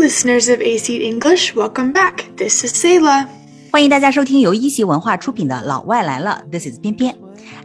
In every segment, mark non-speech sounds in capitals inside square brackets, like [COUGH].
listeners of AC English, welcome back. This is Selah. 欢迎大家收听由一席文化出品的《老外来了》，This is 翩翩。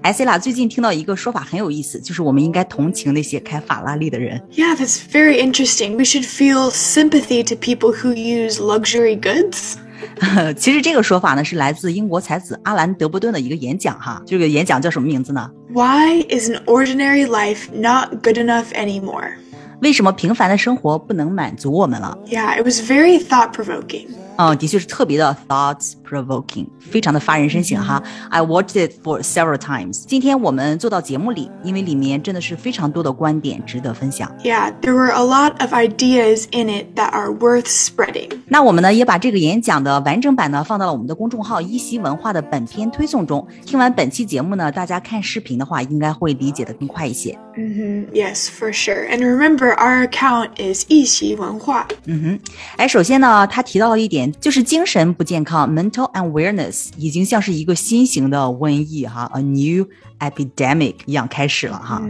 哎，塞拉，最近听到一个说法很有意思，就是我们应该同情那些开法拉利的人。Yeah, that's very interesting. We should feel sympathy to people who use luxury goods. [LAUGHS] 其实这个说法呢，是来自英国才子阿兰·德波顿的一个演讲哈。这个演讲叫什么名字呢？Why is an ordinary life not good enough anymore? 为什么平凡的生活不能满足我们了？Yeah, it was very thought provoking. 嗯，的确是特别的 thoughts provoking，非常的发人深省哈。I watched it for several times。今天我们做到节目里，因为里面真的是非常多的观点值得分享。 Yeah, there were a lot of ideas in it that are worth spreading. 那我们呢也把这个演讲的完整版呢放到了我们的公众号“一席文化”的本篇推送中。听完本期节目呢，大家看视频的话，应该会理解的更快一些。 hmm Yes, for sure. And remember, our account is 一席文化.嗯哼，哎，首先呢，他提到了一点，就是精神不健康 （mental awareness） 已经像是一个新型的瘟疫哈，a new epidemic 一样开始了哈。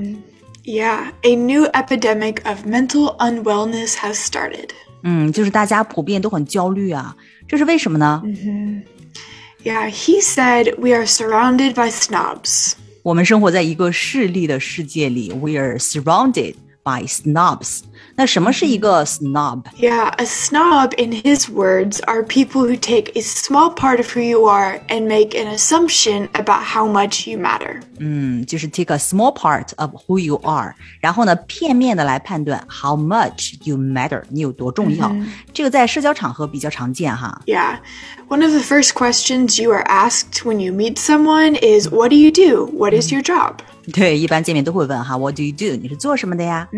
Yeah, a new epidemic of mental unwellness has started. 嗯，就是大家普遍都很焦虑啊，这是为什么呢？ Yeah, he said we are surrounded by snobs. 我们生活在一个势力的世界里，we are surrounded by snobs。 那什么是一个 snob？ Yeah, a snob, in his words, are people who take a small part of who you are and make an assumption about how much you matter. 嗯，就是 take a small part of who you are，然后呢，片面的来判断 how much you matter，你有多重要。这个在社交场合比较常见哈。 Yeah, one of the first questions you are asked when you meet someone is, What do you do? What is your job? 对，一般见面都会问哈，What do you do？你是做什么的呀？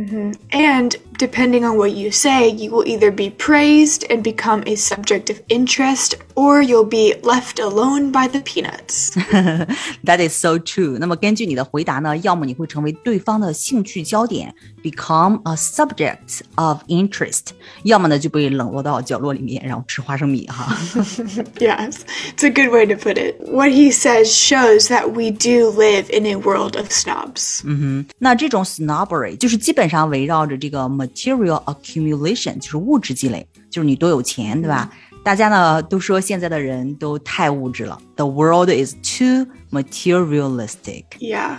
And depending on what you say, you will either be praised and become a subject of interest, or you'll be left alone by the peanuts. [LAUGHS] That is so true。那么根据你的回答呢，要么你会成为对方的兴趣焦点，become a subject of interest，要么呢就被冷落到角落里面，然后吃花生米哈。 [LAUGHS] [LAUGHS] yes, it's a good way to put it. What he says shows that we do live in a world of snobs. 那这种 snobbery 就是基本上围绕着这个 material accumulation，就是物质积累，就是你多有钱，对吧？大家呢都说现在的人都太物质了，the world is too materialistic。 Yeah,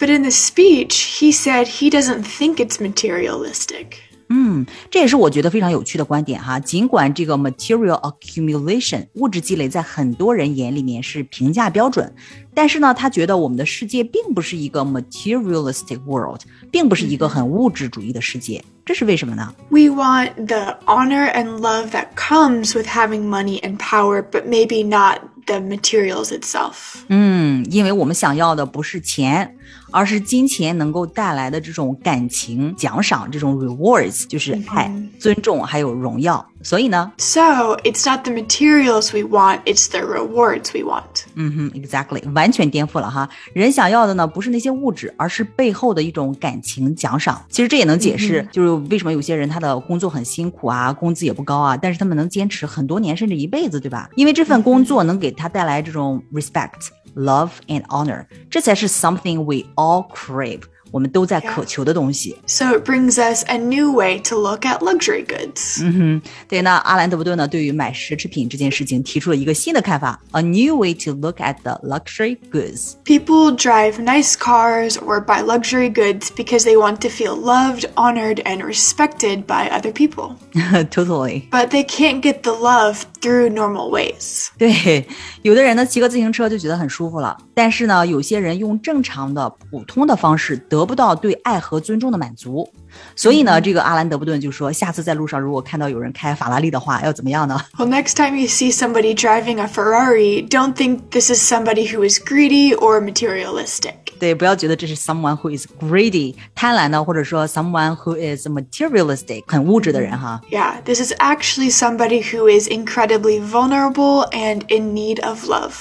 but in the speech, he said he doesn't think it's materialistic. 嗯，这也是我觉得非常有趣的观点哈。尽管这个 material accumulation 物质积累在很多人眼里面是评价标准，但是呢，他觉得我们的世界并不是一个 materialistic world，并不是一个很物质主义的世界。这是为什么呢？We want the honor and love that comes with having money and power, but maybe not the materials itself. 嗯，因为我们想要的不是钱，而是金钱能够带来的这种感情奖赏，这种 rewards 就是爱、尊重还有荣耀。所以呢，So it's not the materials we want, it's the rewards we want. 嗯哼，exactly，完全颠覆了哈。人想要的呢，不是那些物质，而是背后的一种感情奖赏。其实这也能解释，就是为什么有些人他的工作很辛苦啊，工资也不高啊，但是他们能坚持很多年，甚至一辈子，对吧？因为这份工作能给他带来这种 respect、love and honor，这才是 something we all crave，我们都在渴求的东西。 So it brings us a new way to look at luxury goods. 对，那阿兰·德伯顿呢，对于买奢侈品这件事情提出了一个新的看法，a new way to look at the luxury goods。 People drive nice cars or buy luxury goods because they want to feel loved, honored, and respected by other people. [LAUGHS] totally。 But they can't get the love through normal ways. 对，有的人呢骑个自行车就觉得很舒服了，但是呢，有些人用正常的、普通的方式得不到对爱和尊重的满足，所以呢，这个阿兰·德伯顿就说，下次在路上如果看到有人开法拉利的话，要怎么样呢？ Well, [LAUGHS] next time you see somebody driving a Ferrari, don't think this is somebody who is greedy or materialistic. 对，不要觉得这是 someone who is greedy 贪婪的，或者说 someone who is materialistic 很物质的人哈。 Yeah, this is actually somebody who is incredibly vulnerable and in need of love.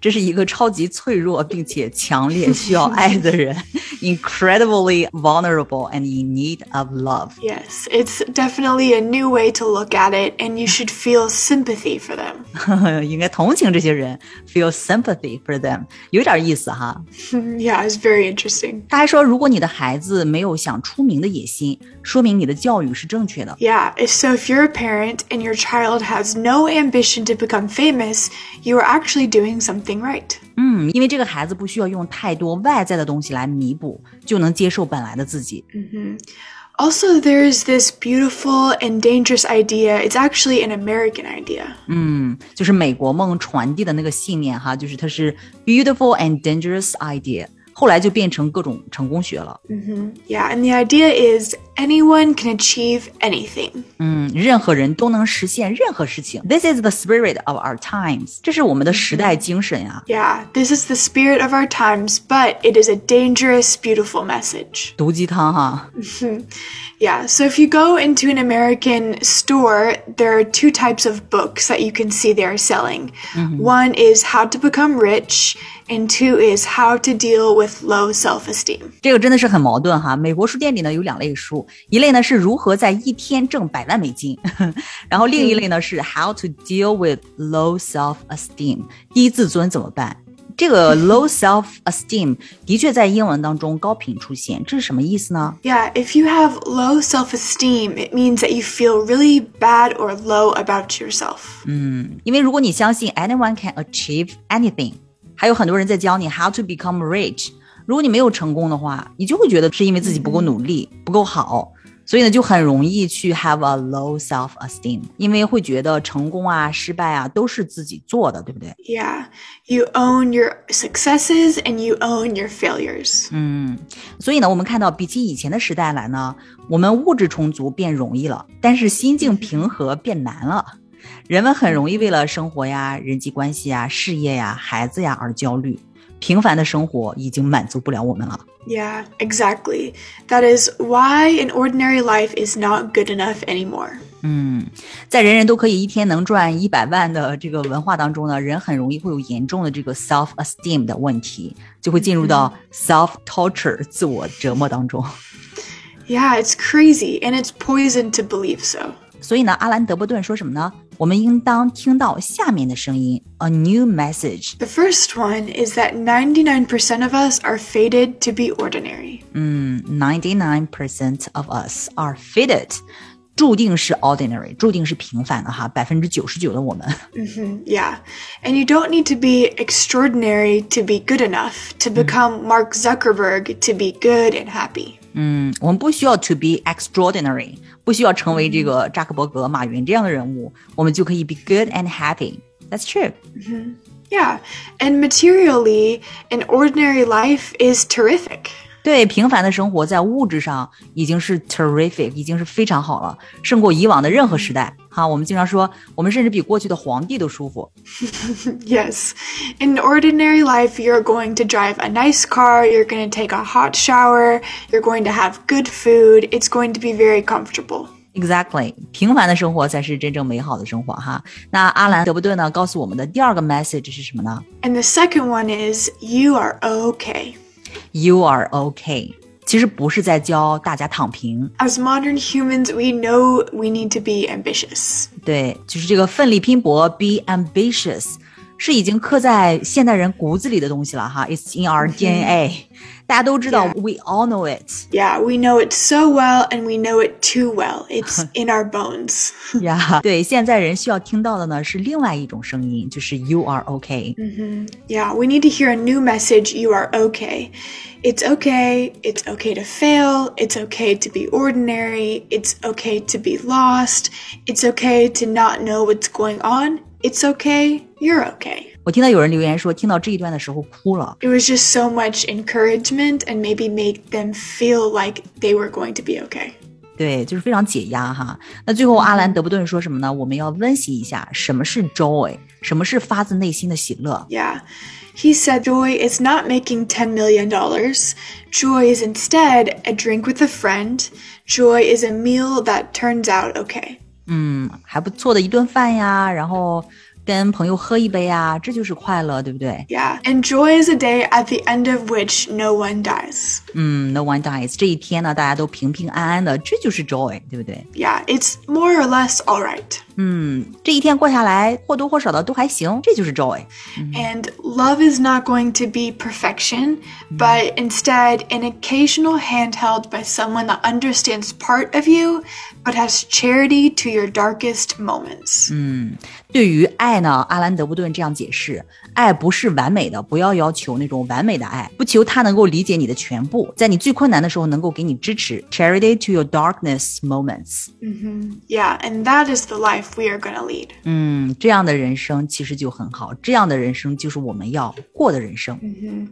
这是一个超级脆弱并且强烈需要爱的人 ，incredibly vulnerable and in need of love. Yes, it's definitely a new way to look at it, and you should feel sympathy for them. 应[LAUGHS] 该同情这些人，feel sympathy for them，有点意思哈。yeah, [LAUGHS] it's very interesting. 他还说，如果你的孩子没有想出名的野心，说明你的教育是正确的。Yeah, so if you're a parent and your child has no ambition to become famous, you are actually doing something right. 嗯，因为这个孩子不需要用太多外在的东西来弥补，就能接受本来的自己。Also, there's this beautiful and dangerous idea. It's actually an American idea. 嗯，就是美国梦传递的那个信念哈，就是它是 beautiful and dangerous idea。后来就变成各种成功学了。Mm -hmm. Yeah, and the idea is anyone can achieve anything. 嗯，任何人都能实现任何事情。This is the spirit of our times. 这是我们的时代精神呀。Yeah, this is the spirit of our times, but it is a dangerous, beautiful message. [LAUGHS] 毒鸡汤哈。Yeah, so if you go into an American store, there are two types of books that you can see they are selling. Mm -hmm. One is How to Become Rich and two is how to deal with low self-esteem。这个真的是很矛盾哈。美国书店里呢有两类书， 一类呢是如何在一天挣百万美金，然后另一类呢是 how [LAUGHS] to deal with low self-esteem，低自尊怎么办？这个 [LAUGHS] low self-esteem 的确在英文当中高频出现，这是什么意思呢？Yeah, if you have low self-esteem, it means that you feel really bad or low about yourself. 嗯，因为如果你相信 anyone can achieve anything。还有很多人在教你 how to become rich。 如果你没有成功的话，你就会觉得是因为自己不够努力、不够好，所以呢，就很容易去 have a low self esteem，因为会觉得成功啊、失败啊都是自己做的，对不对？Yeah, you own your successes and you own your failures. 嗯，所以呢，我们看到比起以前的时代来呢，我们物质充足变容易了，但是心境平和变难了。人们很容易为了生活呀、人际关系呀、事业呀、孩子呀而焦虑。平凡的生活已经满足不了我们了。Yeah, exactly. That is why an ordinary life is not good enough anymore. 嗯，在人人都可以一天能赚一百万的这个文化当中呢，人很容易会有严重的这个 self esteem 的问题，就会进入到 self torture 自我折磨当中。Yeah, it's crazy and it's poison to believe so. 所以呢，阿兰·德波顿说什么呢？我们应当听到下面的声音：a new message。The first one is that 99% of us are fated to be ordinary. 嗯，99% of us are fated. 注定是 ordinary，注定是平凡的哈，百分之九十九的我们。嗯哼，Yeah，and you don't need to be extraordinary to be good enough to become Mark Zuckerberg to be good and happy。 嗯，我们不需要 to be extraordinary，不需要成为这个扎克伯格、马云这样的人物，我们就可以 be good and happy。That's true. Yeah, and materially, an ordinary life is terrific. 对平凡的生活，在物质上已经是 terrific，已经是非常好了，胜过以往的任何时代。哈，我们经常说，我们甚至比过去的皇帝都舒服。yes, [LAUGHS] in ordinary life, you're going to drive a nice car, you're going to take a hot shower, you're going to have good food. It's going to be very comfortable. Exactly，平凡的生活才是真正美好的生活哈。那阿兰·德伯顿呢，告诉我们的第二个 message 是什么呢？And the second one is you are okay. You are okay，其实不是在教大家躺平。As modern humans, we know we need to be ambitious。对，就是这个奋力拼搏，be ambitious， 是已经刻在现代人骨子里的东西了哈。It's in our DNA。大家都知道，we all know it. Yeah, we know it so well, and we know it too well. It's [LAUGHS] in our bones. yeah，对，现在人需要听到的呢是另外一种声音，就是 you [LAUGHS] are okay. Yeah, we need to hear a new message. You are okay. It's okay. It's okay to fail. It's okay to be ordinary. It's okay to be lost. It's okay to not know what's going on. It's okay. You're okay. 我听到有人留言说，听到这一段的时候哭了。It was just so much encouragement and maybe make them feel like they were going to be okay. 对，就是非常解压哈。那最后阿兰·德伯顿说什么呢？我们要温习一下什么是 joy，什么是发自内心的喜乐。Yeah. He said joy is not making $10 million. Joy is instead a drink with a friend. Joy is a meal that turns out okay. 嗯，还不错的一顿饭呀，然后 跟朋友喝一杯啊，这就是快乐，对不对？ Yeah, and joy is a day at the end of which no one dies. 嗯，No one dies，这一天呢，大家都平平安安的，这就是 joy，对不对？ Yeah, it's more or less alright. 嗯，这一天过下来，或多或少的都还行，这就是 joy。 And love is not going to be perfection, but instead an occasional handheld by someone that understands part of you, but has charity to your darkest moments. 对于爱呢，阿兰·德布顿这样解释：爱不是完美的，不要要求那种完美的爱，不求他能够理解你的全部，在你最困难的时候能够给你支持。Charity to your darkness moments。 Yeah, and that is the life we are going to lead. 嗯，这样的人生其实就很好，这样的人生就是我们要过的人生。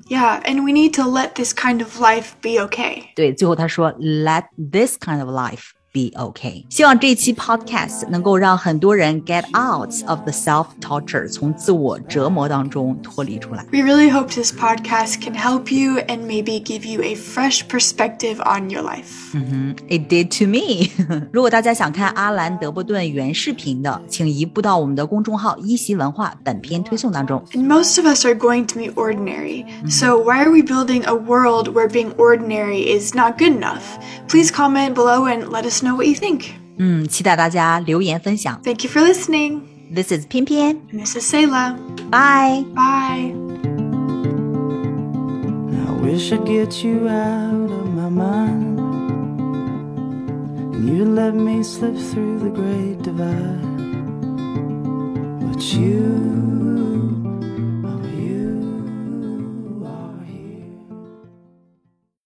Yeah, and we need to let this kind of life be okay. 对，最后他说，Let this kind of life be okay。希望这期 podcast 能够让很多人 get out of the self torture，从自我折磨当中脱离出来。We really hope this podcast can help you and maybe give you a fresh perspective on your life. Mm-hmm. It did to me [LAUGHS] 如果大家想看阿兰·德波顿原视频的，请移步到我们的公众号“一席文化”本篇推送当中。And most of us are going to be ordinary, -hmm. so why are we building a world where being ordinary is not good enough? Please comment below and let us us know what you think. 嗯，期待大家留言分享。Thank you for listening. This is 翩翩 and this is Selah. Bye. Bye. I wish I'd get you out of my mind. And you let me slip through the great divide. But you